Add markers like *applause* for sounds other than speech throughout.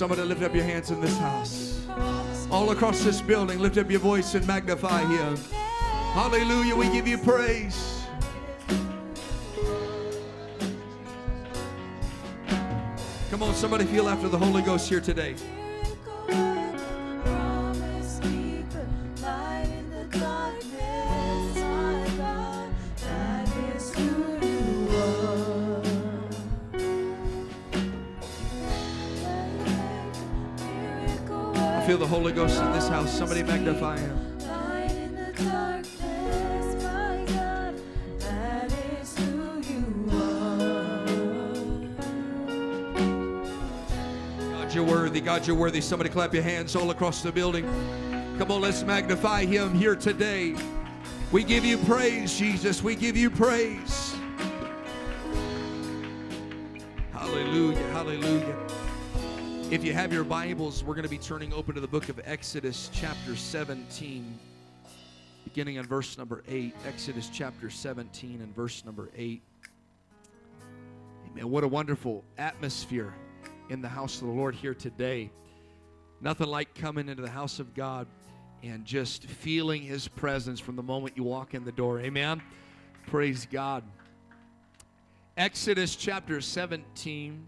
Somebody lift up your hands in this house. All across this building, lift up your voice and magnify Him. Hallelujah. We give you praise. Come on, somebody feel after the Holy Ghost here today. Holy Ghost in this house. Somebody magnify Him. God, you're worthy. God, you're worthy. Somebody clap your hands all across the building. Come on, let's magnify Him here today. We give you praise, Jesus. We give you praise. Hallelujah. Hallelujah. If you have your Bibles, we're going to be turning open to the book of Exodus, chapter 17, beginning on verse number 8. Exodus chapter 17 and verse number 8. Amen. What a wonderful atmosphere in the house of the Lord here today. Nothing like coming into the house of God and just feeling His presence from the moment you walk in the door. Amen. Praise God. Exodus chapter 17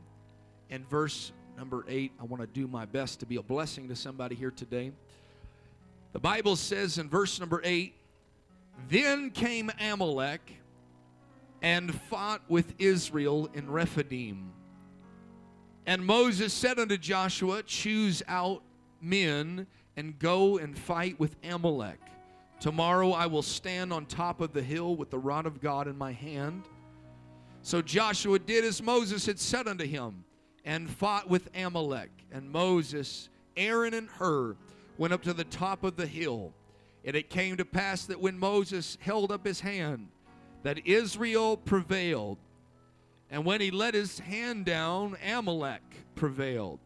and verse number 8. I want to do my best to be a blessing to somebody here today. The Bible says in verse number 8 Then came Amalek and fought with Israel in Rephidim. And Moses said unto Joshua, Choose out men and go and fight with Amalek. Tomorrow I will stand on top of the hill with the rod of God in my hand. So Joshua did as Moses had said unto him, and fought with Amalek. And Moses, Aaron, and Hur went up to the top of the hill. And it came to pass that when Moses held up his hand, that Israel prevailed. And when he let his hand down, Amalek prevailed.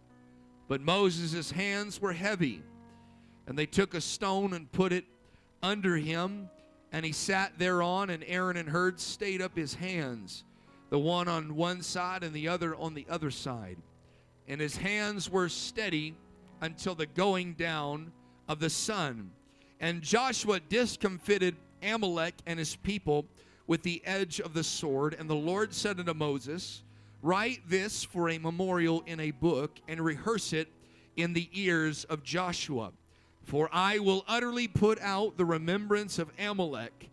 But Moses' hands were heavy. And they took a stone and put it under him, and he sat thereon, and Aaron and Hur stayed up his hands, the one on one side and the other on the other side. And his hands were steady until the going down of the sun. And Joshua discomfited Amalek and his people with the edge of the sword. And the Lord said unto Moses, Write this for a memorial in a book, and rehearse it in the ears of Joshua. For I will utterly put out the remembrance of Amalek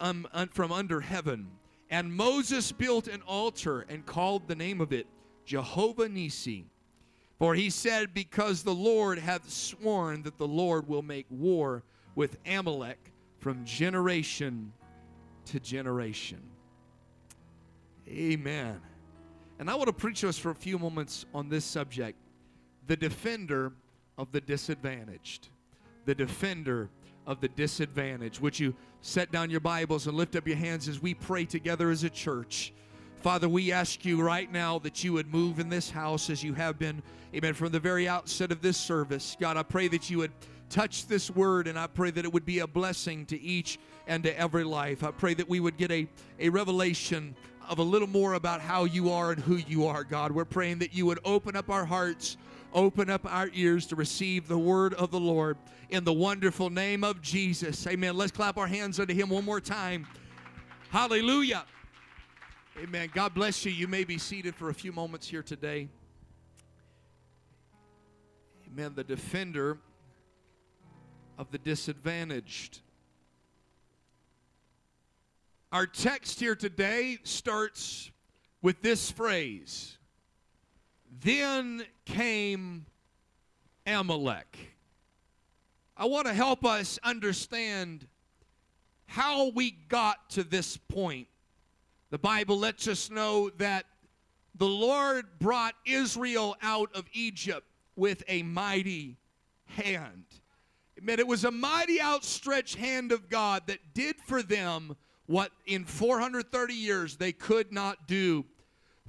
um, from under heaven. And Moses built an altar and called the name of it Jehovah Nisi. For he said, Because the Lord hath sworn that the Lord will make war with Amalek from generation to generation. Amen. And I want to preach to us for a few moments on this subject the defender of the disadvantaged. The defender of the disadvantaged. Would you set down your Bibles and lift up your hands as we pray together as a church? Father, we ask you right now that you would move in this house as you have been, amen, from the very outset of this service. God, I pray that you would touch this word and I pray that it would be a blessing to each and to every life. I pray that we would get a, a revelation of a little more about how you are and who you are, God. We're praying that you would open up our hearts, open up our ears to receive the word of the Lord in the wonderful name of Jesus. Amen. Let's clap our hands unto him one more time. Hallelujah. Amen. God bless you. You may be seated for a few moments here today. Amen. The defender of the disadvantaged. Our text here today starts with this phrase Then came Amalek. I want to help us understand how we got to this point. The Bible lets us know that the Lord brought Israel out of Egypt with a mighty hand. Amen. It was a mighty outstretched hand of God that did for them what in 430 years they could not do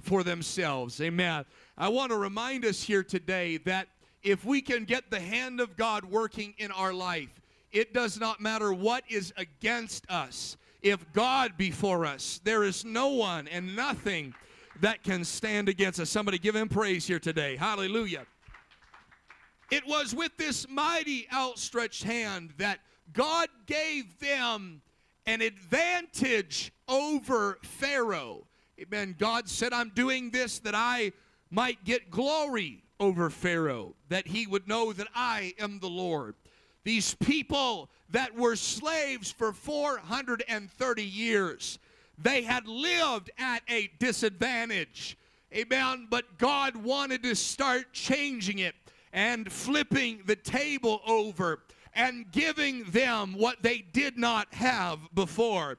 for themselves. Amen. I want to remind us here today that if we can get the hand of God working in our life, it does not matter what is against us. If God be for us, there is no one and nothing that can stand against us. Somebody give him praise here today. Hallelujah. it was with this mighty outstretched hand that God gave them an advantage over Pharaoh. Amen. God said, I'm doing this that I might get glory over Pharaoh, that he would know that I am the Lord. These people that were slaves for 430 years, they had lived at a disadvantage. Amen. But God wanted to start changing it and flipping the table over and giving them what they did not have before.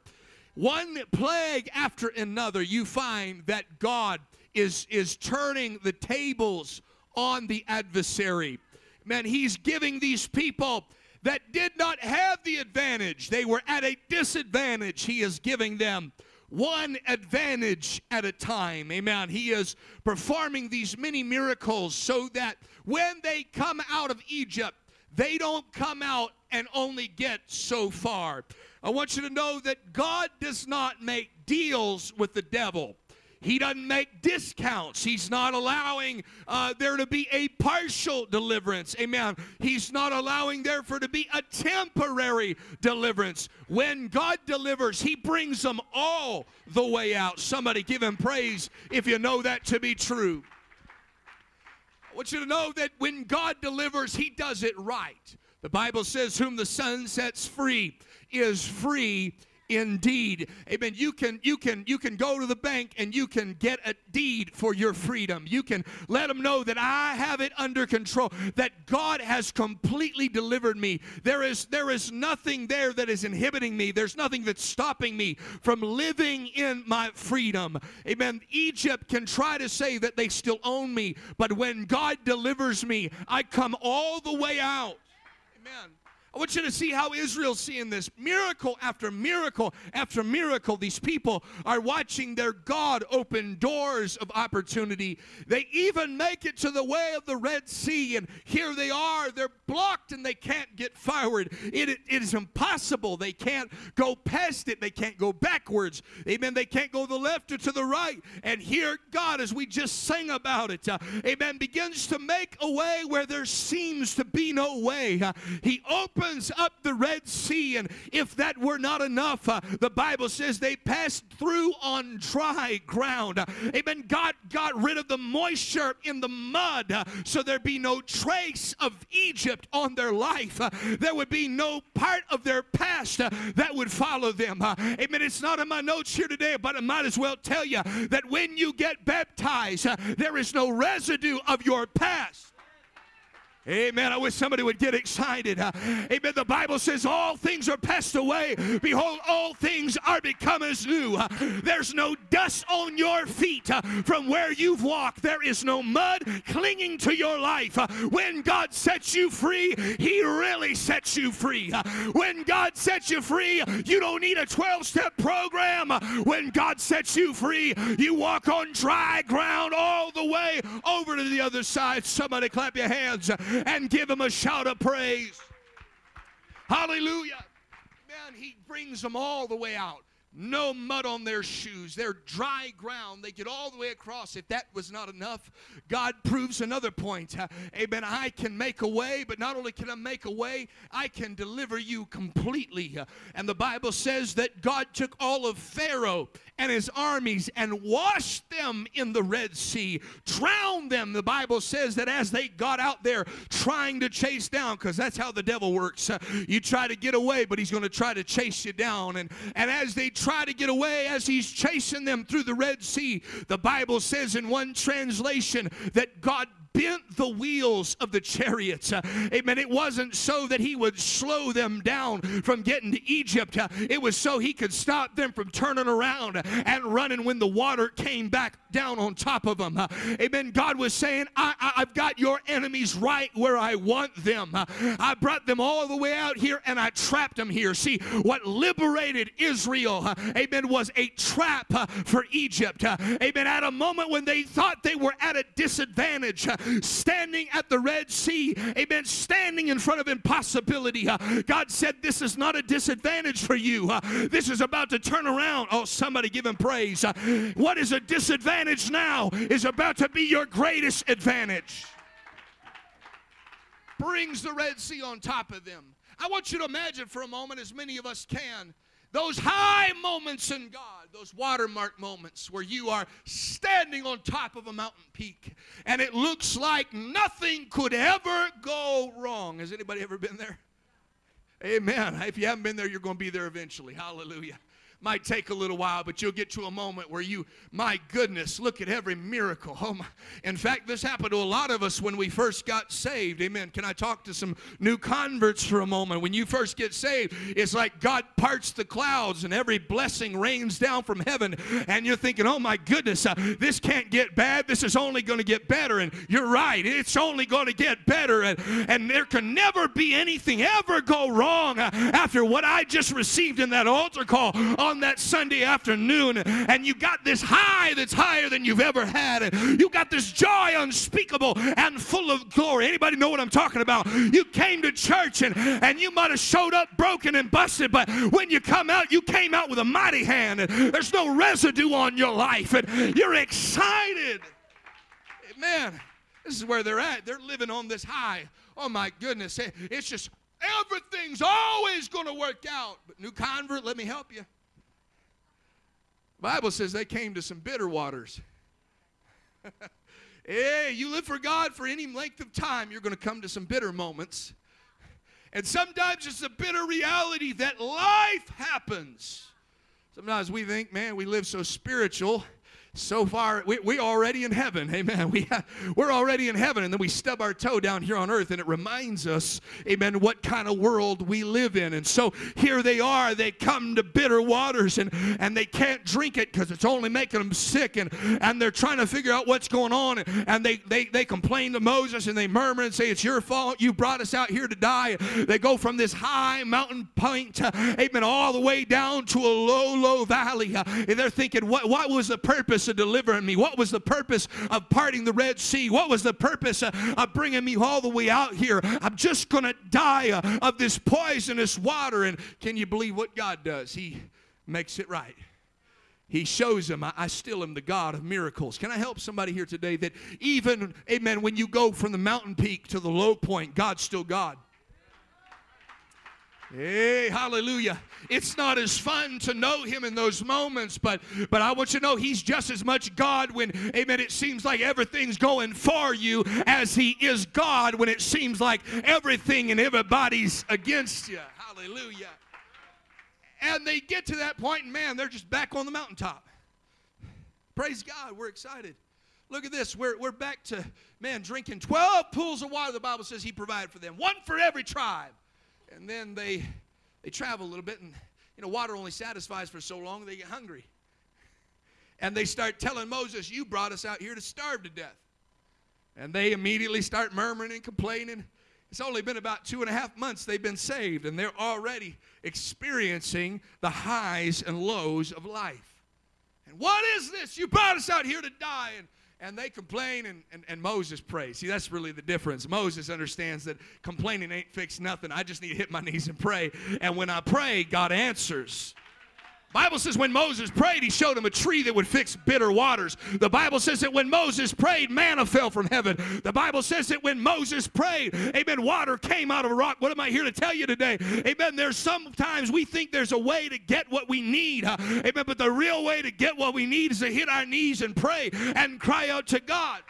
One plague after another, you find that God is, is turning the tables on the adversary. Man, he's giving these people that did not have the advantage, they were at a disadvantage. He is giving them one advantage at a time. Amen. He is performing these many miracles so that when they come out of Egypt, they don't come out and only get so far. I want you to know that God does not make deals with the devil. He doesn't make discounts. He's not allowing uh, there to be a partial deliverance. Amen. He's not allowing, therefore, to be a temporary deliverance. When God delivers, He brings them all the way out. Somebody give Him praise if you know that to be true. I want you to know that when God delivers, He does it right. The Bible says, Whom the Son sets free is free indeed. Amen. You can you can you can go to the bank and you can get a deed for your freedom. You can let them know that i have it under control that god has completely delivered me. There is there is nothing there that is inhibiting me. There's nothing that's stopping me from living in my freedom. Amen. Egypt can try to say that they still own me but when god delivers me i come all the way out. Amen I want you to see how Israel's seeing this. Miracle after miracle after miracle. These people are watching their God open doors of opportunity. They even make it to the way of the Red Sea, and here they are. They're blocked and they can't get forward. It, it, it is impossible. They can't go past it, they can't go backwards. Amen. They can't go the left or to the right. And here, God, as we just sang about it, uh, amen, begins to make a way where there seems to be no way. Uh, he opens opens up the Red Sea. And if that were not enough, uh, the Bible says they passed through on dry ground. Amen. God got rid of the moisture in the mud uh, so there be no trace of Egypt on their life. Uh, there would be no part of their past uh, that would follow them. Uh, amen. It's not in my notes here today, but I might as well tell you that when you get baptized, there is no residue of your past. Amen. I wish somebody would get excited. Uh, amen. The Bible says all things are passed away. Behold, all things are become as new. Uh, there's no dust on your feet uh, from where you've walked. There is no mud clinging to your life. Uh, when God sets you free, He really sets you free. Uh, when God sets you free, you don't need a 12 step program. Uh, when God sets you free, you walk on dry ground all the way over to the other side. Somebody clap your hands and give him a shout of praise. Hallelujah. Man, he brings them all the way out no mud on their shoes. They're dry ground. They get all the way across. If that was not enough, God proves another point. Uh, amen. I can make a way, but not only can I make a way, I can deliver you completely. Uh, and the Bible says that God took all of Pharaoh and his armies and washed them in the Red Sea, drowned them. The Bible says that as they got out there trying to chase down, because that's how the devil works. Uh, you try to get away, but he's going to try to chase you down. And, and as they try to get away as he's chasing them through the Red Sea. The Bible says in one translation that God bent the wheels of the chariots. Uh, amen. It wasn't so that he would slow them down from getting to Egypt, uh, it was so he could stop them from turning around and running when the water came back down on top of them. Uh, amen. God was saying, I, have got your enemies right where I want them. I brought them all the way out here and I trapped them here. See, what liberated Israel, amen, was a trap for Egypt. amen. At a moment when they thought they were at a disadvantage, standing at the Red Sea, amen, standing in front of impossibility. Uh, God said, This is not a disadvantage for you. Uh, this is about to turn around. Oh, somebody give him praise. Uh, what is a disadvantage now is about to be your greatest advantage. brings the Red Sea on top of them. I want you to imagine for a moment, as many of us can, those high moments in God, those watermark moments where you are standing on top of a mountain peak and it looks like nothing could ever go wrong. Has anybody ever been there? Amen. If you haven't been there, you're going to be there eventually. Hallelujah might take a little while, but you'll get to a moment where you, my goodness, look at every miracle. Oh my. In fact, this happened to a lot of us when we first got saved. Amen. Can I talk to some new converts for a moment? When you first get saved, it's like God parts the clouds and every blessing rains down from heaven, and you're thinking, oh my goodness, uh, this can't get bad. This is only going to get better. And you're right, it's only going to get better. And, and there can never be anything ever go wrong uh, after what I just received in that altar call on that Sunday afternoon, and you got this high that's higher than you've ever had. You got this joy unspeakable and full of glory. Anybody know what I'm talking about? You came to church and, and you might have showed up broken and busted, but when you come out, you came out with a mighty hand. There's no residue on your life, and you're excited. Man, this is where they're at. They're living on this high. Oh my goodness. It's just everything's always going to work out. But new convert, let me help you. Bible says they came to some bitter waters. *laughs* hey, you live for God for any length of time, you're going to come to some bitter moments. And sometimes it's a bitter reality that life happens. Sometimes we think, man, we live so spiritual so far we, we're already in heaven. Amen. *laughs* We we're already in heaven and then we stub our toe down here on earth and it reminds us amen what kind of world we live in. And so here they are. They come to bitter waters and and they can't drink it because it's only making them sick and and they're trying to figure out what's going on. And, and they, they they complain to moses and they murmur and say it's your fault. You brought us out here to die. They go from this high mountain point amen all the way down to a low low valley. And they're thinking what what was the purpose purpose of delivering me? What was the purpose of parting the Red Sea? What was the purpose of, of bringing me all the way out here? I'm just going to die uh, of this poisonous water. And can you believe what God does? He makes it right. He shows them, I, I, still am the God of miracles. Can I help somebody here today that even, amen, when you go from the mountain peak to the low point, God's still God. Hey, hallelujah. It's not as fun to know him in those moments, but but I want you to know he's just as much God when, amen, it seems like everything's going for you as he is God when it seems like everything and everybody's against you. Hallelujah. And they get to that point, and man, they're just back on the mountaintop. Praise God, we're excited. Look at this. We're, we're back to, man, drinking 12 pools of water, the Bible says he provided for them, one for every tribe and then they they travel a little bit and you know water only satisfies for so long they get hungry. And they start telling moses you brought us out here to starve to death. And they immediately start murmuring and complaining. It's only been about two and a half months they've been saved and they're already experiencing the highs and lows of life. And what is this? You brought us out here to die and and they complain and, and, and Moses prays. See, that's really the difference. Moses understands that complaining ain't fixed nothing. I just need to hit my knees and pray. And when I pray, God answers. Bible says when Moses prayed, he showed him a tree that would fix bitter waters. The Bible says that when Moses prayed, manna fell from heaven. The Bible says that when Moses prayed, amen, water came out of a rock. What am I here to tell you today? Amen. There's sometimes we think there's a way to get what we need. Amen. But the real way to get what we need is to hit our knees and pray and cry out to God.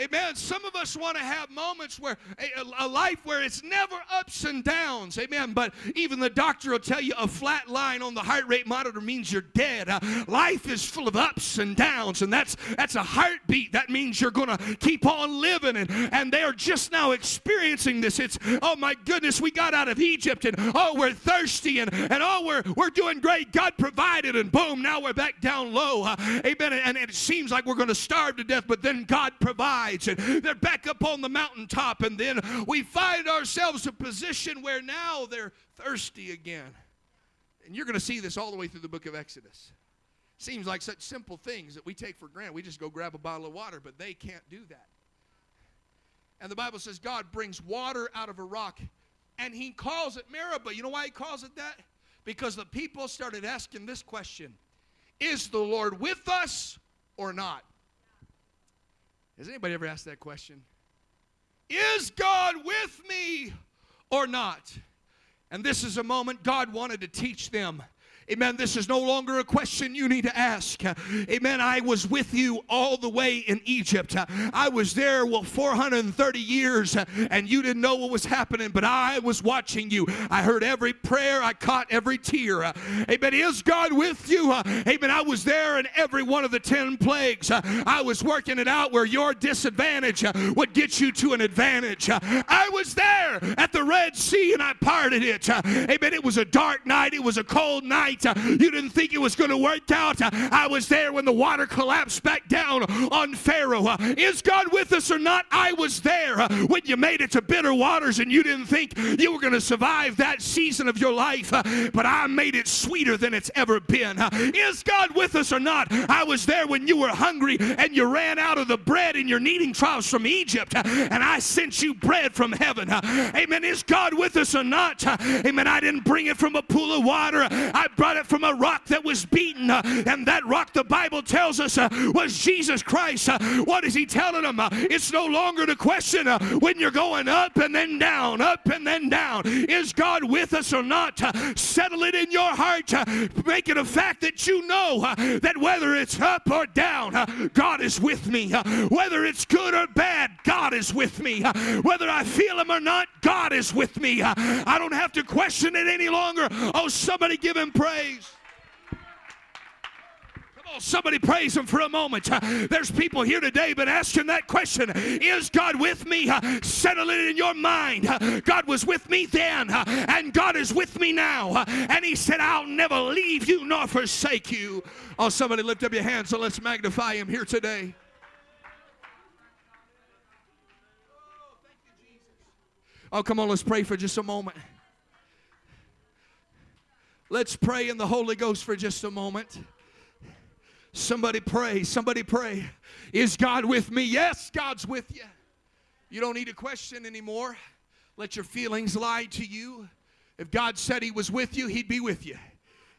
Amen. Some of us want to have moments where a, a, life where it's never ups and downs. Amen. But even the doctor will tell you a flat line on the heart rate monitor means you're dead. Uh, life is full of ups and downs, and that's that's a heartbeat. That means you're going to keep on living. And, and they are just now experiencing this. It's oh my goodness, we got out of Egypt, and oh we're thirsty, and and oh we're we're doing great. God provided, and boom, now we're back down low. Uh, amen. And, and it seems like we're going to starve to death, but then God provides and they're back up on the mountaintop, and then we find ourselves a position where now they're thirsty again. And you're going to see this all the way through the book of Exodus. Seems like such simple things that we take for granted. We just go grab a bottle of water, but they can't do that. And the Bible says God brings water out of a rock, and He calls it Meribah. You know why He calls it that? Because the people started asking this question Is the Lord with us or not? Has anybody ever asked that question? Is God with me or not? And this is a moment God wanted to teach them Amen. This is no longer a question you need to ask. Amen. I was with you all the way in Egypt. I was there, well, 430 years, and you didn't know what was happening, but I was watching you. I heard every prayer, I caught every tear. Amen. Is God with you? Amen. I was there in every one of the 10 plagues. I was working it out where your disadvantage would get you to an advantage. I was there at the Red Sea and I parted it. Amen. It was a dark night, it was a cold night night. You didn't think it was going to work out. Uh, I was there when the water collapsed back down on Pharaoh. Uh, is God with us or not? I was there when you made it to bitter waters and you didn't think you were going to survive that season of your life, but I made it sweeter than it's ever been. Is God with us or not? I was there when you were hungry and you ran out of the bread in your kneading troughs from Egypt, and I sent you bread from heaven. Amen. Is God with us or not? Amen. I didn't bring it from a pool of water. I brought it from a rock that was beaten, uh, and that rock, the Bible tells us, uh, was Jesus Christ. Uh, what is he telling them? Uh, it's no longer the question uh, when you're going up and then down, up and then down. Is God with us or not? Uh, settle it in your heart. Make it a fact that you know that whether it's up or down, God is with me. Whether it's good or bad, God is with me. Whether I feel Him or not, God is with me. I don't have to question it any longer. Oh, somebody give Him praise praise. Come on, somebody praise him for a moment. Uh, there's people here today been asking that question Is God with me? Uh, settle it in your mind. Uh, God was with me then, and God is with me now. And He said, I'll never leave you nor forsake you. Oh, somebody lift up your hands so let's magnify Him here today. Oh, oh, come on, let's pray for just a moment. Let's pray in the Holy Ghost for just a moment. Somebody pray. Somebody pray. Is God with me? Yes, God's with you. You don't need a question anymore. Let your feelings lie to you. If God said He was with you, He'd be with you.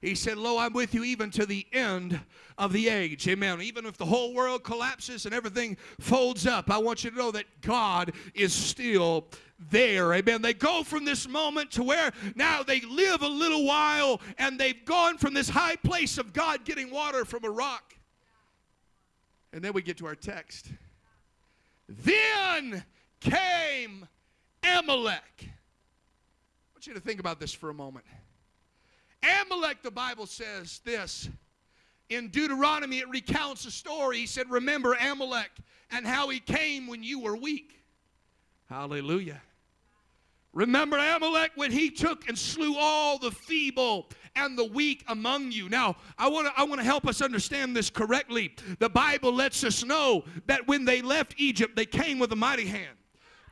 He said, Lo, I'm with you even to the end of the age. Amen. Even if the whole world collapses and everything folds up, I want you to know that God is still there. Amen. They go from this moment to where now they live a little while and they've gone from this high place of God getting water from a rock. And then we get to our text. Then came Amalek. I want you to think about this for a moment. Amalek, the Bible says this. In Deuteronomy, it recounts a story. He said, Remember Amalek and how he came when you were weak. Hallelujah. Remember Amalek when he took and slew all the feeble and the weak among you. Now, I want to I want to help us understand this correctly. The Bible lets us know that when they left Egypt, they came with a mighty hand.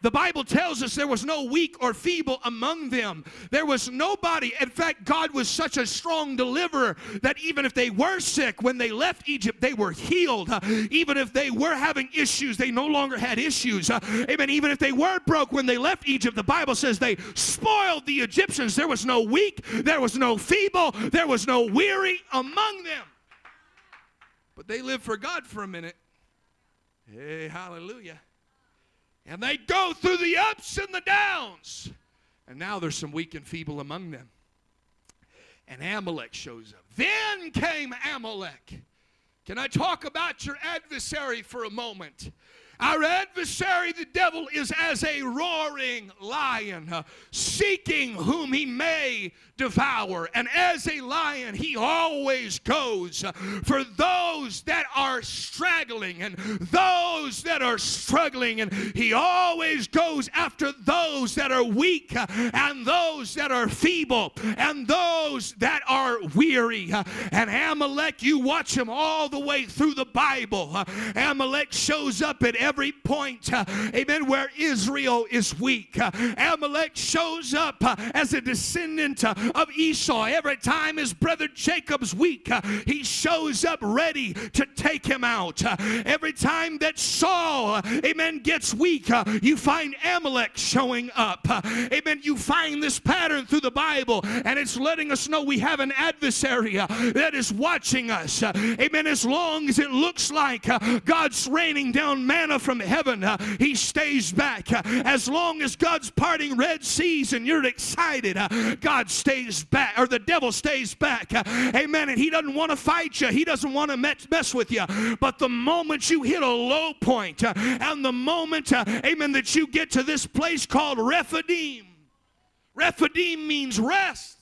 The Bible tells us there was no weak or feeble among them. There was nobody. In fact, God was such a strong deliverer that even if they were sick when they left Egypt, they were healed. Uh, even if they were having issues, they no longer had issues. Uh, amen. Even if they were broke when they left Egypt, the Bible says they spoiled the Egyptians. There was no weak, there was no feeble, there was no weary among them. But they lived for God for a minute. Hey, hallelujah. And they go through the ups and the downs. And now there's some weak and feeble among them. And Amalek shows up. Then came Amalek. Can I talk about your adversary for a moment? Our adversary, the devil, is as a roaring lion, uh, seeking whom he may devour. And as a lion, he always goes uh, for those that are straggling and those that are struggling. And he always goes after those that are weak uh, and those that are feeble and those that are weary. And Amalek, you watch him all the way through the Bible. Amalek shows up at every every point, uh, amen, where Israel is weak. Uh, Amalek shows up uh, as a descendant uh, of Esau. Every time his brother Jacob's weak, uh, he shows up ready to take him out. Uh, every time that Saul, amen, gets weak, you find Amalek showing up. Amen. You find this pattern through the Bible, and it's letting us know we have an adversary that is watching us. Amen. As long as it looks like God's raining down manna from heaven, uh, he stays back. Uh, as long as God's parting Red Seas and you're excited, uh, God stays back, or the devil stays back. Amen. And he doesn't want to fight you, he doesn't want to mess with you. But the moment you hit a low point, and the moment, amen, that you get to this place called Rephidim, Rephidim means rest.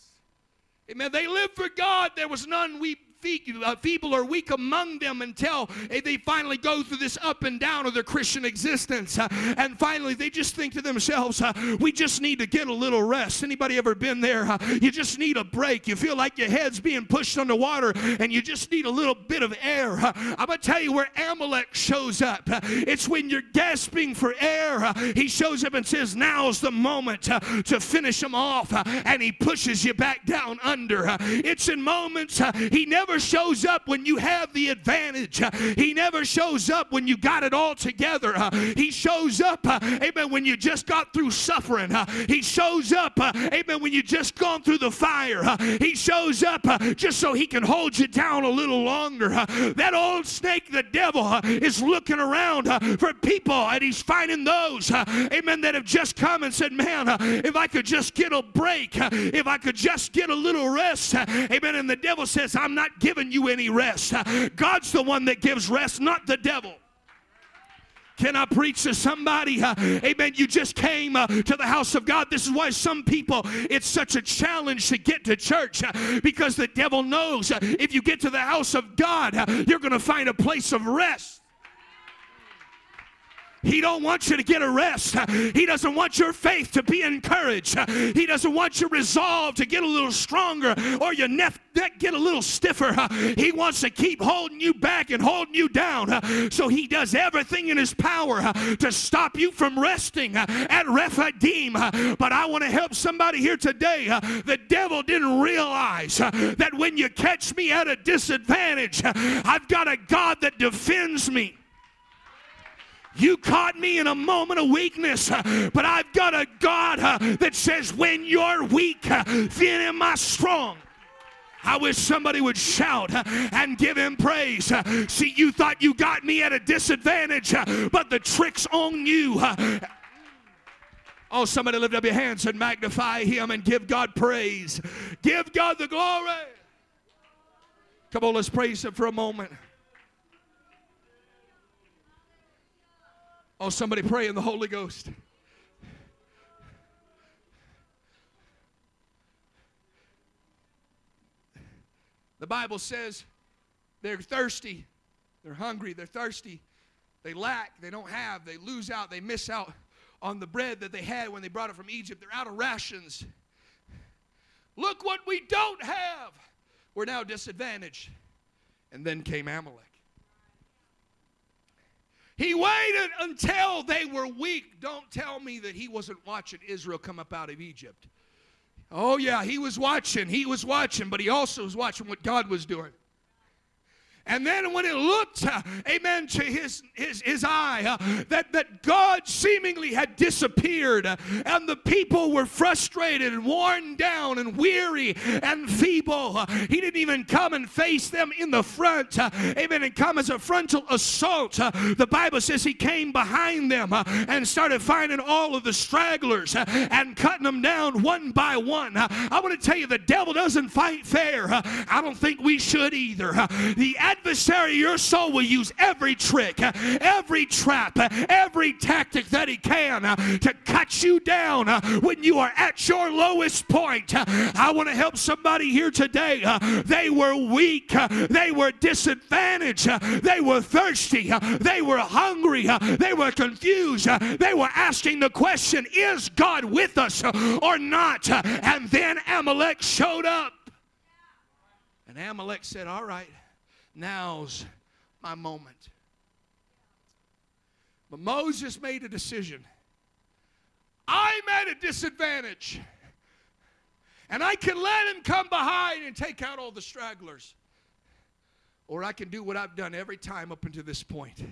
Amen. They lived for God. There was none we Uh, feeble or weak among them until eh, they finally go through this up and down of their Christian existence. Uh, and finally, they just think to themselves, uh, we just need to get a little rest. Anybody ever been there? Uh, you just need a break. You feel like your head's being pushed underwater and you just need a little bit of air. Uh, I'm going to tell you where Amalek shows up. It's when you're gasping for air. He shows up and says, now's the moment to finish them off. And he pushes you back down under. It's in moments he never never shows up when you have the advantage. He never shows up when you got it all together. He shows up, uh, amen, when you just got through suffering. He shows up, uh, amen, when you just gone through the fire. He shows up uh, just so he can hold you down a little longer. That old snake, the devil, is looking around for people and he's finding those, amen, that have just come and said, man, if I could just get a break, if I could just get a little rest, amen. And the devil says, I'm not given you any rest. God's the one that gives rest, not the devil. Can I preach to somebody? Uh, amen. You just came uh, to the house of God. This is why some people, it's such a challenge to get to church uh, because the devil knows uh, if you get to the house of God, uh, you're going to find a place of rest. He don't want you to get a rest. He doesn't want your faith to be encouraged. He doesn't want your resolve to get a little stronger or your neck get a little stiffer. He wants to keep holding you back and holding you down. So he does everything in his power to stop you from resting at Rephidim. But I want to help somebody here today. The devil didn't realize that when you catch me at a disadvantage, I've got a God that defends me. You caught me in a moment of weakness, but I've got a God uh, that says, when you're weak, uh, then am I strong. I wish somebody would shout uh, and give him praise. See, you thought you got me at a disadvantage, but the trick's on you. Oh, somebody lift up your hands and magnify him and give God praise. Give God the glory. Come on, let's praise him for a moment. Oh, somebody pray in the Holy Ghost. The Bible says they're thirsty, they're hungry, they're thirsty, they lack, they don't have, they lose out, they miss out on the bread that they had when they brought it from Egypt. They're out of rations. Look what we don't have. We're now disadvantaged. And then came Amalek. He waited until they were weak. Don't tell me that he wasn't watching Israel come up out of Egypt. Oh, yeah, he was watching. He was watching, but he also was watching what God was doing. And then when it looked, uh, amen, to his, his, his eye, uh, that, that God seemingly had disappeared, uh, and the people were frustrated and worn down and weary and feeble. Uh, he didn't even come and face them in the front, uh, amen, and come as a frontal assault. Uh, the Bible says he came behind them and started finding all of the stragglers and cutting them down one by one. I want to tell you, the devil doesn't fight fair. I don't think we should either. The adversary your soul will use every trick, every trap, every tactic that he can to cut you down when you are at your lowest point. I want to help somebody here today. They were weak, they were disadvantaged, they were thirsty, they were hungry, they were confused, they were asking the question, Is God with us or not? And then Amalek showed up. And Amalek said, All right, Now's my moment. But Moses made a decision. I'm at a disadvantage. And I can let him come behind and take out all the stragglers. Or I can do what I've done every time up until this point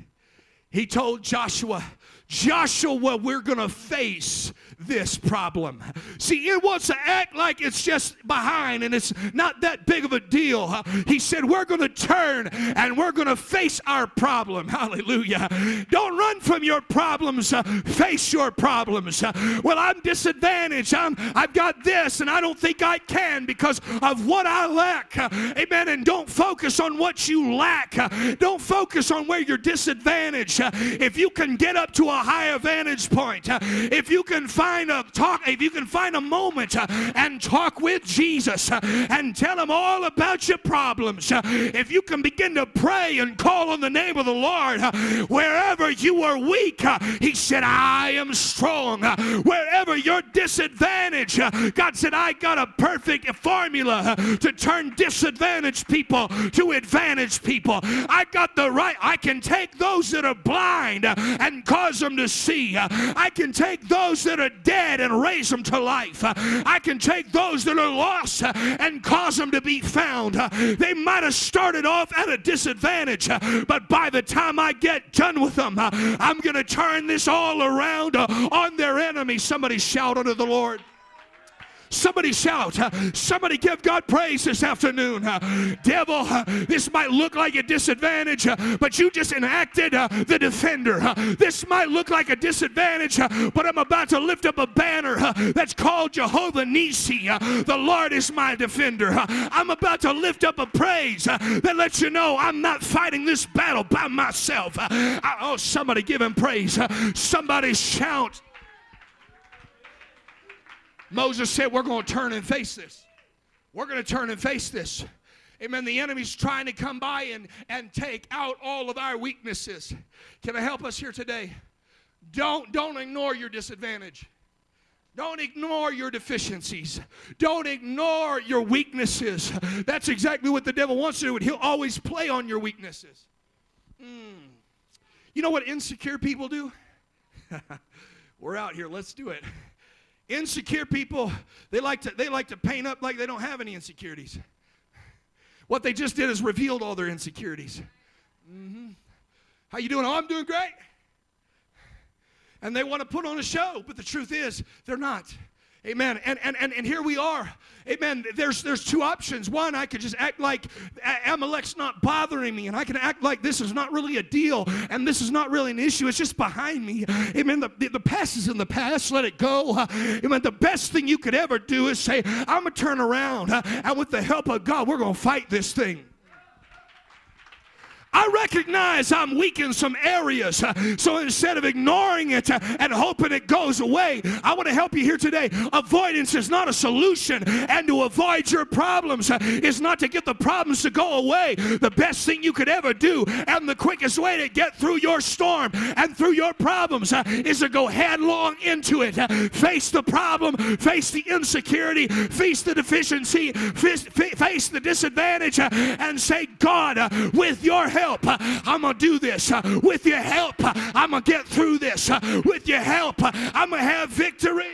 he told Joshua, Joshua, we're going to face this problem. See, it wants to act like it's just behind and it's not that big of a deal. He said, We're going to turn and we're going to face our problem. *laughs* Hallelujah. Don't run from your problems, uh, face your problems. Uh, well, I'm disadvantaged. I'm, I've got this and I don't think I can because of what I lack. Amen. And don't focus on what you lack, don't focus on where you're disadvantaged. Uh, if you can get up to a higher vantage point, uh, if you can find a talk, if you can find a moment uh, and talk with Jesus uh, and tell him all about your problems, uh, if you can begin to pray and call on the name of the Lord, uh, wherever you are weak, he said, I am strong. Wherever you're disadvantaged, God said, I got a perfect formula to turn disadvantaged people to advantaged people. I got the right, I can take those that are blind and cause them to see. I can take those that are dead and raise them to life. I can take those that are lost and cause them to be found. They might have started off at a disadvantage, but by the time I get done with them, I'm going to turn this all around on their enemy. Somebody shout unto the Lord. Somebody shout. Uh, somebody give God praise this afternoon. Uh, devil, uh, this might look like a disadvantage, but you just enacted the defender. This might look like a disadvantage, but I'm about to lift up a banner that's called Jehovah Nisi. The Lord is my defender. I'm about to lift up a praise that lets you know I'm not fighting this battle by myself. Oh, somebody give him praise. Somebody shout. Moses said, We're going to turn and face this. We're going to turn and face this. Amen. The enemy's trying to come by and, and take out all of our weaknesses. Can I help us here today? Don't, don't ignore your disadvantage. Don't ignore your deficiencies. Don't ignore your weaknesses. That's exactly what the devil wants to do. He'll always play on your weaknesses. Mm. You know what insecure people do? *laughs* We're out here. Let's do it. Insecure people, they like to they like to paint up like they don't have any insecurities. What they just did is revealed all their insecurities. Mm-hmm. How you doing? Oh, I'm doing great. And they want to put on a show, but the truth is, they're not. Amen. And, and, and, and here we are. Amen. There's, there's two options. One, I could just act like Amalek's not bothering me, and I can act like this is not really a deal, and this is not really an issue. It's just behind me. Amen. The, the, the past is in the past. Let it go. Amen. The best thing you could ever do is say, I'm going to turn around, uh, and with the help of God, we're going to fight this thing. I recognize I'm weak in some areas. Uh, so instead of ignoring it uh, and hoping it goes away, I want to help you here today. Avoidance is not a solution, and to avoid your problems uh, is not to get the problems to go away. The best thing you could ever do, and the quickest way to get through your storm and through your problems, is to go headlong into it. Face the problem, face the insecurity, face the deficiency, face the disadvantage, and say, God, with your help, I'm going to do this. Uh, with your help, I'm going to get through this. Uh, with your help, I'm going to have victory.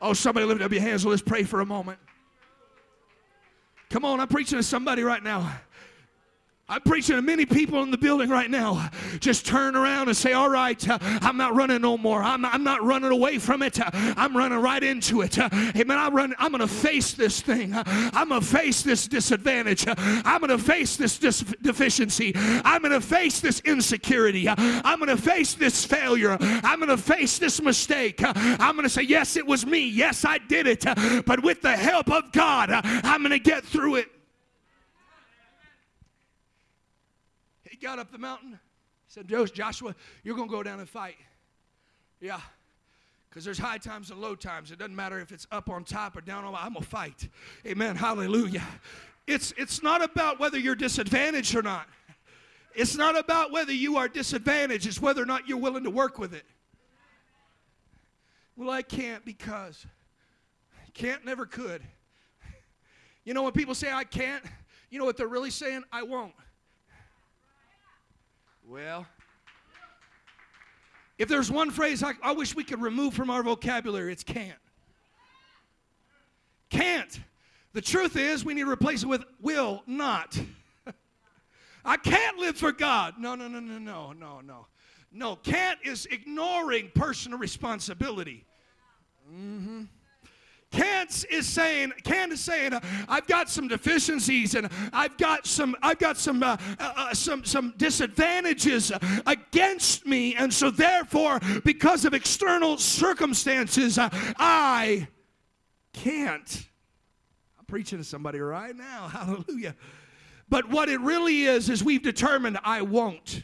Oh, somebody lift up your hands. Let's pray for a moment. Come on, I'm preaching to somebody right now. I'm preaching to many people in the building right now. Just turn around and say, All right, uh, I'm not running no more. I'm, I'm not running away from it. Uh, I'm running right into it. Uh, amen. I'm, running, I'm going to face this thing. I'm going to face this disadvantage. I'm going to face this dis- deficiency. I'm going to face this insecurity. I'm going to face this failure. I'm going to face this mistake. I'm going to say, Yes, it was me. Yes, I did it. But with the help of God, I'm going to get through it. Got up the mountain. He said, Joshua, you're going to go down and fight. Yeah. Because there's high times and low times. It doesn't matter if it's up on top or down on. I'm gonna fight. Amen. Hallelujah. It's it's not about whether you're disadvantaged or not. It's not about whether you are disadvantaged. It's whether or not you're willing to work with it. Well, I can't because can't never could. You know when people say I can't, you know what they're really saying? I won't. Well, if there's one phrase I, I wish we could remove from our vocabulary, it's can't. Can't. The truth is, we need to replace it with will not. *laughs* I can't live for God. No, no, no, no, no, no, no. No, can't is ignoring personal responsibility. Mm-hmm. Can't is saying, is saying, uh, I've got some deficiencies and I've got some, I've got some, uh, uh, uh some, some disadvantages against me, and so therefore, because of external circumstances, uh, I can't. I'm preaching to somebody right now. *laughs* Hallelujah. But what it really is is we've determined I won't.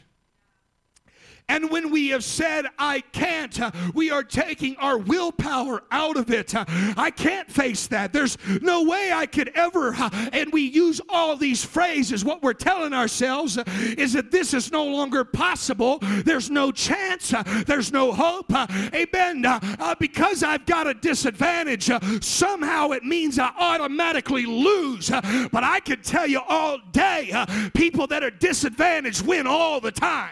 And when we have said, I can't, uh, we are taking our willpower out of it. Uh, I can't face that. There's no way I could ever. Uh, and we use all these phrases. What we're telling ourselves uh, is that this is no longer possible. There's no chance. Uh, there's no hope. Uh, amen. Because I've got a disadvantage, somehow it means I automatically lose. But I can tell you all day, people that are disadvantaged win all the time.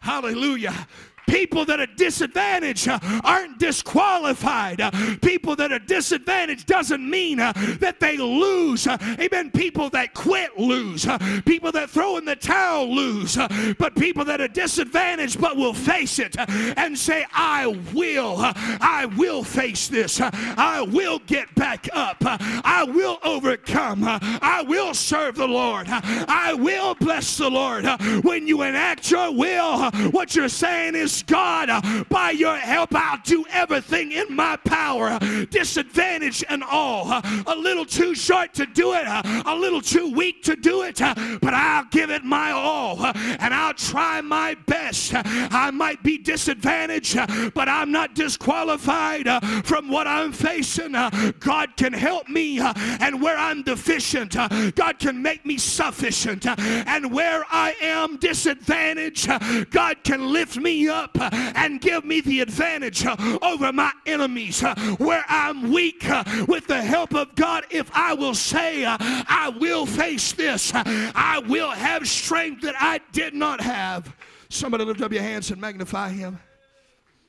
Hallelujah. People that are disadvantaged uh, aren't disqualified. Uh, people that are disadvantaged doesn't mean uh, that they lose. Uh, amen. People that quit lose. Uh, people that throw in the towel lose. Uh, but people that are disadvantaged but will face it and say, I will. I will face this. I will get back up. I will overcome. I will serve the Lord. I will bless the Lord. When you enact your will, what you're saying is God, uh, by your help, I'll do everything in my power, disadvantage and all. Uh, a little too short to do it, uh, a little too weak to do it, but I'll give it my all and I'll try my best. I might be disadvantaged, but I'm not disqualified from what I'm facing. God can help me, and where I'm deficient, God can make me sufficient. And where I am disadvantaged, God can lift me up up and give me the advantage over my enemies. Where I'm weak, with the help of God, if I will say, I will face this, I will have strength that I did not have. Somebody lift up your hands and magnify Him.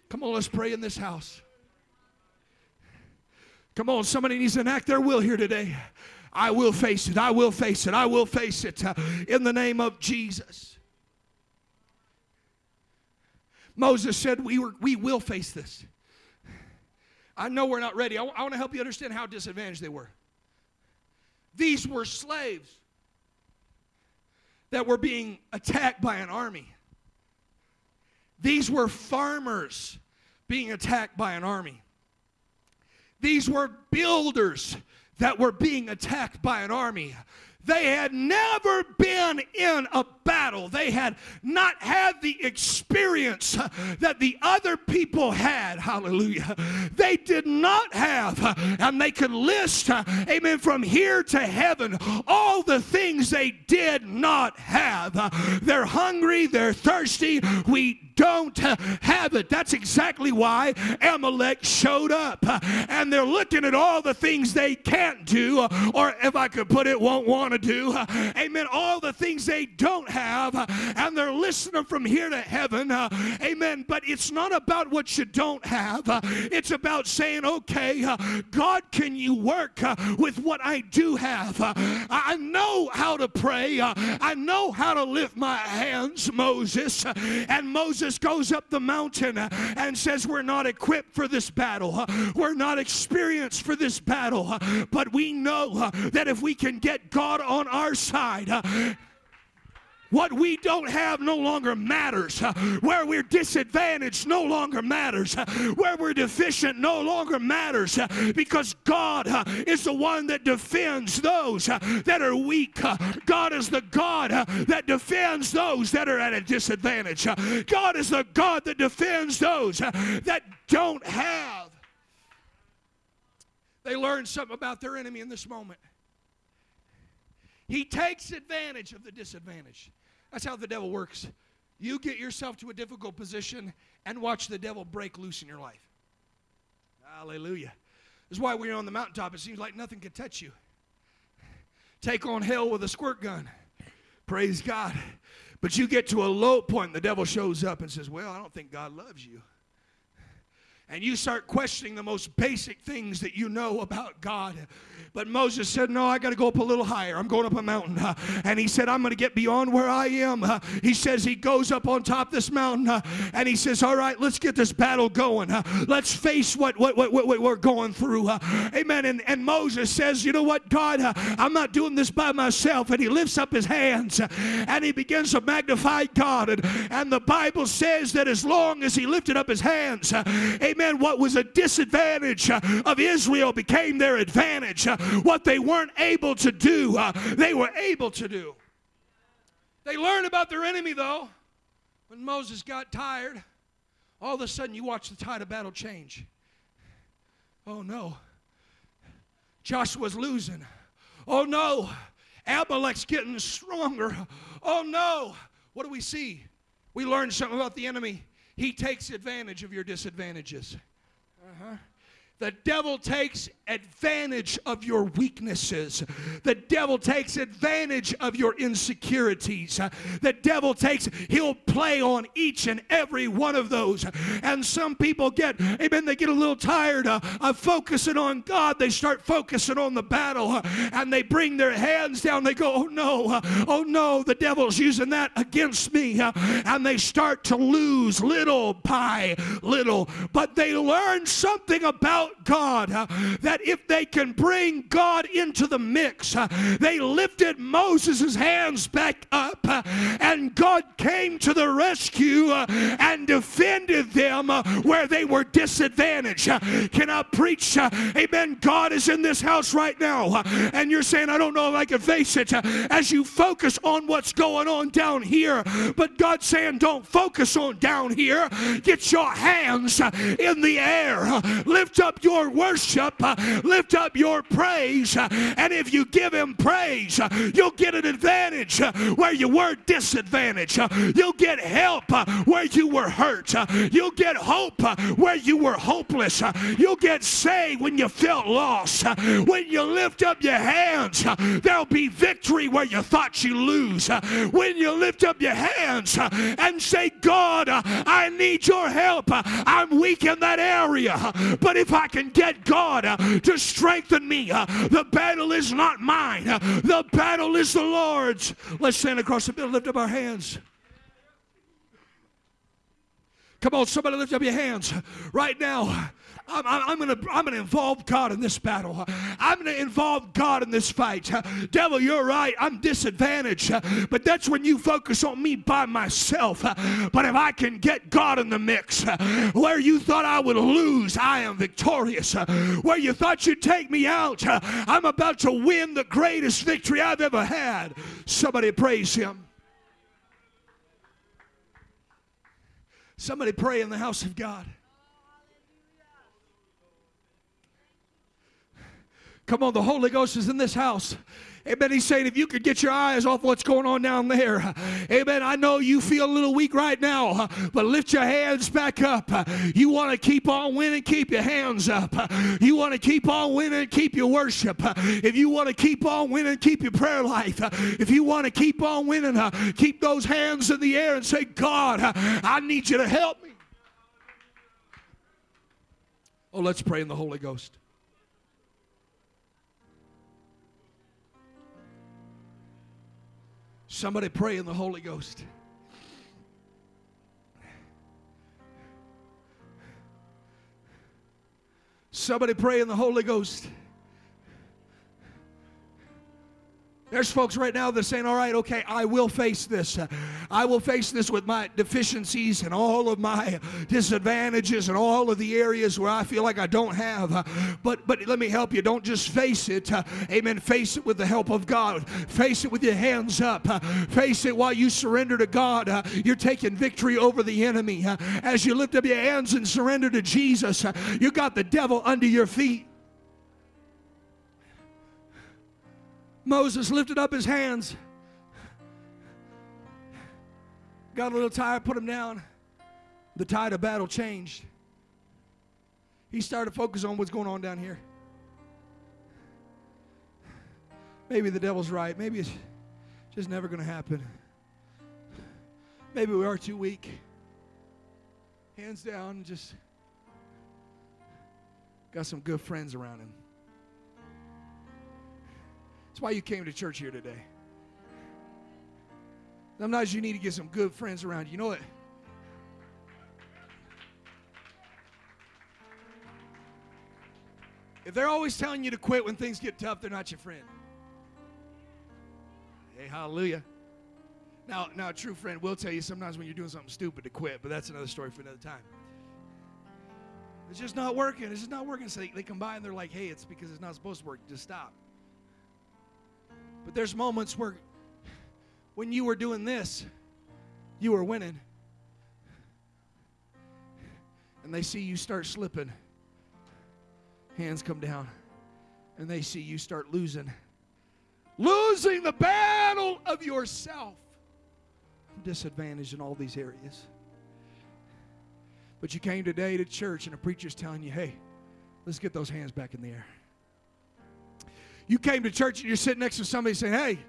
Come on, let's pray in this house. Come on, somebody needs to enact their will here today. I will face it. I will face it. I will face it in the name of Jesus. Moses said, we, were, we will face this. I know we're not ready. I, w- I want to help you understand how disadvantaged they were. These were slaves that were being attacked by an army. These were farmers being attacked by an army. These were builders that were being attacked by an army. They had never been in a battle. They had not had the experience that the other people had. Hallelujah. They did not have, and they could list, amen, from here to heaven, all the things they did not have. They're hungry, they're thirsty. We don't have it. That's exactly why Amalek showed up. And they're looking at all the things they can't do, or if I could put it, won't want to do. Amen. All the things they don't have, and they're listening from here to heaven. Amen. But it's not about what you don't have, it's about saying, okay, God, can you work with what I do have? I know how to pray, I know how to lift my hands, Moses. And Moses goes up the mountain and says, We're not equipped for this battle. We're not experienced for this battle. But we know uh, that if we can get God on our side, uh, what we don't have no longer matters. Uh, where we're disadvantaged no longer matters. Where we're deficient no longer matters because God is the one that defends those that are weak. God is the God that defends those that are at a disadvantage. God is the God that defends those that don't have. They learn something about their enemy in this moment. He takes advantage of the disadvantage. That's how the devil works. You get yourself to a difficult position and watch the devil break loose in your life. Hallelujah. This is why you're on the mountaintop, it seems like nothing can touch you. Take on hell with a squirt gun. Praise God. But you get to a low point, the devil shows up and says, Well, I don't think God loves you. And you start questioning the most basic things that you know about God. But Moses said, No, I got to go up a little higher. I'm going up a mountain. And he said, I'm going to get beyond where I am. He says he goes up on top this mountain and he says, All right, let's get this battle going. Let's face what, what, what, what, we're going through. Amen. And, and Moses says, You know what, God, I'm not doing this by myself. And he lifts up his hands and he begins to magnify God. And, and the Bible says that as long as he lifted up his hands, amen, what was a disadvantage of Israel became their advantage what they weren't able to do, uh, they were able to do. They learned about their enemy, though. When Moses got tired, all of a sudden you watch the tide of battle change. Oh no. Joshua's losing. Oh no. Amalek's getting stronger. Oh no. What do we see? We learned something about the enemy. He takes advantage of your disadvantages. Uh-huh. The devil takes advantage of your weaknesses. The devil takes advantage of your insecurities. The devil takes, he'll play on each and every one of those. And some people get, amen, they get a little tired of focusing on God. They start focusing on the battle and they bring their hands down. They go, oh no, oh no, the devil's using that against me. And they start to lose little by little. But they learn something about God uh, that if they can bring God into the mix, uh, they lifted Moses' hands back up uh, and God came to the rescue uh, and defended them uh, where they were disadvantaged. Uh, can I preach? amen. God is in this house right now and you're saying, I don't know if I can face it as you focus on what's going on down here. But God's saying, don't focus on down here. Get your hands in the air. Lift up your worship, uh, lift up your praise, uh, and if you give Him praise, uh, you'll get an advantage uh, where you were disadvantaged. Uh, you'll get help uh, where you were hurt. You'll get hope where you were hopeless. You'll get saved when you felt lost. When you lift up your hands, there'll be victory where you thought you lose. When you lift up your hands and say, God, I need your help. I'm weak in that area. But if I can get God uh, to strengthen me. Uh, the battle is not mine, uh, the battle is the Lord's. Let's stand across the middle, lift up our hands. Come on, somebody lift up your hands right now. I'm, I'm, to I'm gonna involve God in this battle. I'm going to involve God in this fight. Devil, you're right. I'm disadvantaged. But that's when you focus on me by myself. But if I can get God in the mix, where you thought I would lose, I am victorious. Where you thought you'd take me out, I'm about to win the greatest victory I've ever had. Somebody praise Him. Somebody pray in the house of God. Come on, the Holy Ghost is in this house. Amen. He's saying, if you could get your eyes off what's going on down there, amen. I know you feel a little weak right now, but lift your hands back up. You want to keep on winning, keep your hands up. You want to keep on winning, keep your worship. If you want to keep on winning, keep your prayer life. If you want to keep on winning, uh, keep those hands in the air and say, God, I need you to help me. Oh, let's pray in the Holy Ghost. Somebody pray in the Holy Ghost. Somebody pray in the Holy Ghost. There's folks right now that are saying, all right, okay, I will face this. I will face this with my deficiencies and all of my disadvantages and all of the areas where I feel like I don't have. But but let me help you. Don't just face it. Amen. Face it with the help of God. Face it with your hands up. Face it while you surrender to God. You're taking victory over the enemy. As you lift up your hands and surrender to Jesus, you got the devil under your feet. Moses lifted up his hands, got a little tired, put him down. The tide of battle changed. He started to focus on what's going on down here. Maybe the devil's right. Maybe it's just never going to happen. Maybe we are too weak. Hands down, just Got some good friends around him. That's why you came to church here today. Sometimes you need to get some good friends around you. You know what? If they're always telling you to quit when things get tough, they're not your friend. Hey, hallelujah. Now, now, a true friend will tell you sometimes when you're doing something stupid to quit, but that's another story for another time. It's just not working. It's just not working. So they, they come by and they're like, hey, it's because it's not supposed to work. Just stop. But there's moments where when you were doing this, you were winning. And they see you start slipping. Hands come down. And they see you start losing. Losing the battle of yourself. I'm disadvantaged in all these areas. But you came today to church and a preacher's telling you, hey, let's get those hands back in the air. You came to church and you're sitting next to somebody saying, hey,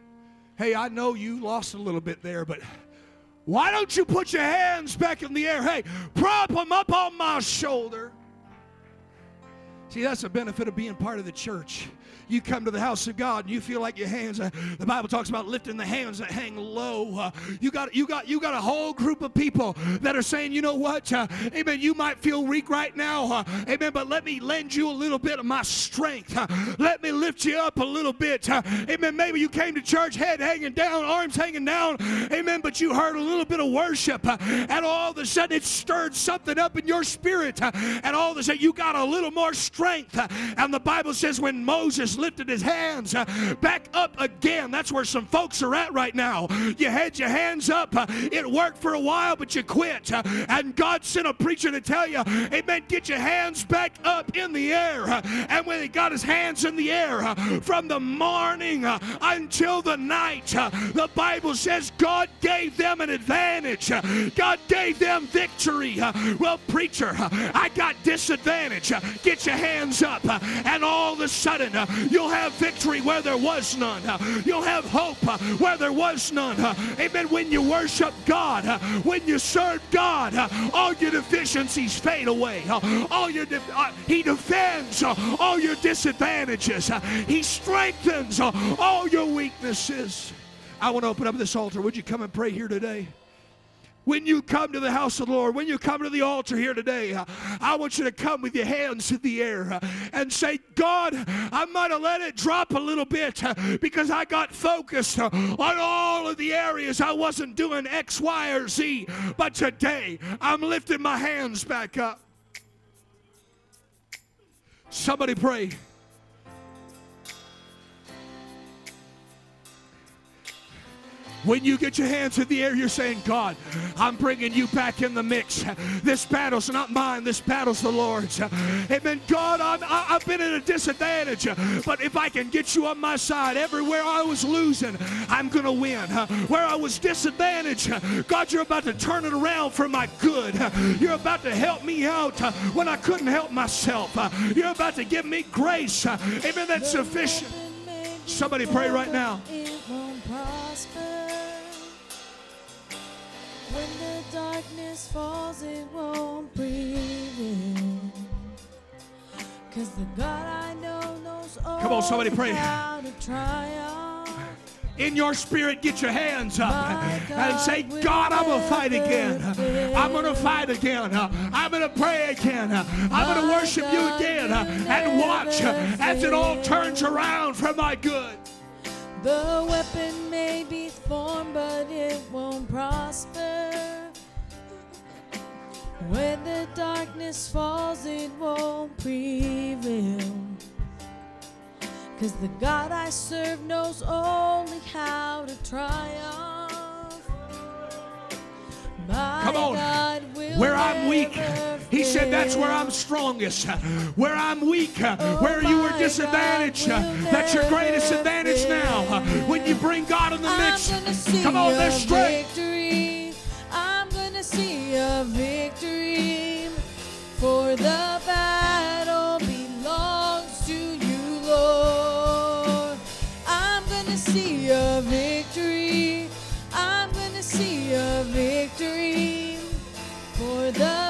hey, I know you lost a little bit there, but why don't you put your hands back in the air? Hey, prop them up on my shoulder. See, that's the benefit of being part of the church you come to the house of God and you feel like your hands, uh, the Bible talks about lifting the hands that hang low. Uh, you got you got you got a whole group of people that are saying, you know what, uh, amen, you might feel weak right now, uh, amen, but let me lend you a little bit of my strength. Uh, let me lift you up a little bit. Uh, amen. Maybe you came to church, head hanging down, arms hanging down, amen, but you heard a little bit of worship, and all of a sudden it stirred something up in your spirit, and all of a sudden you got a little more strength. and the Bible says when Moses lifted his hands uh, back up again. That's where some folks are at right now. You had your hands up. Uh, it worked for a while, but you quit. Uh, and God sent a preacher to tell you, Amen, get your hands back up in the air. Uh, and when he got his hands in the air uh, from the morning uh, until the night, the Bible says God gave them an advantage. God gave them victory. Well, preacher, I got disadvantage. Get your hands up. And all of a sudden, You'll have victory where there was none. You'll have hope where there was none. Amen. When you worship God, when you serve God, all your deficiencies fade away. All your de- uh, He defends all your disadvantages. He strengthens all your weaknesses. I want to open up this altar. Would you come and pray here today? When you come to the house of the Lord, when you come to the altar here today, I want you to come with your hands in the air and say, God, I might have let it drop a little bit because I got focused on all of the areas I wasn't doing X, Y, or Z. But today, I'm lifting my hands back up. Somebody pray. When you get your hands in the air, you're saying, God, I'm bringing you back in the mix. This battle's not mine, this battle's the Lord's. Amen. God, I'm, I've been at a disadvantage, but if I can get you on my side, everywhere I was losing, I'm going to win. Where I was disadvantaged, God, you're about to turn it around for my good. You're about to help me out when I couldn't help myself. You're about to give me grace. Amen. That's sufficient. Somebody pray right now. When the darkness falls, it won't prevail. Cause the God I know knows all Come on, somebody pray. In your spirit, get your hands up and say, God, I'm going to fight again. I'm going to fight again. I'm going to pray again. I'm going to worship you again. And watch as it all turns around for my good. The weapon may be formed, but it won't prosper. When the darkness falls, it won't prevail. Cause the God I serve knows only how to triumph. My Come on. Where I'm weak, He said that's where I'm strongest. Where I'm weak, oh where you were disadvantaged, that's your greatest advantage now. When you bring God in the mix, come on, there's strength. Victory. I'm gonna see a victory for the battle victory. For the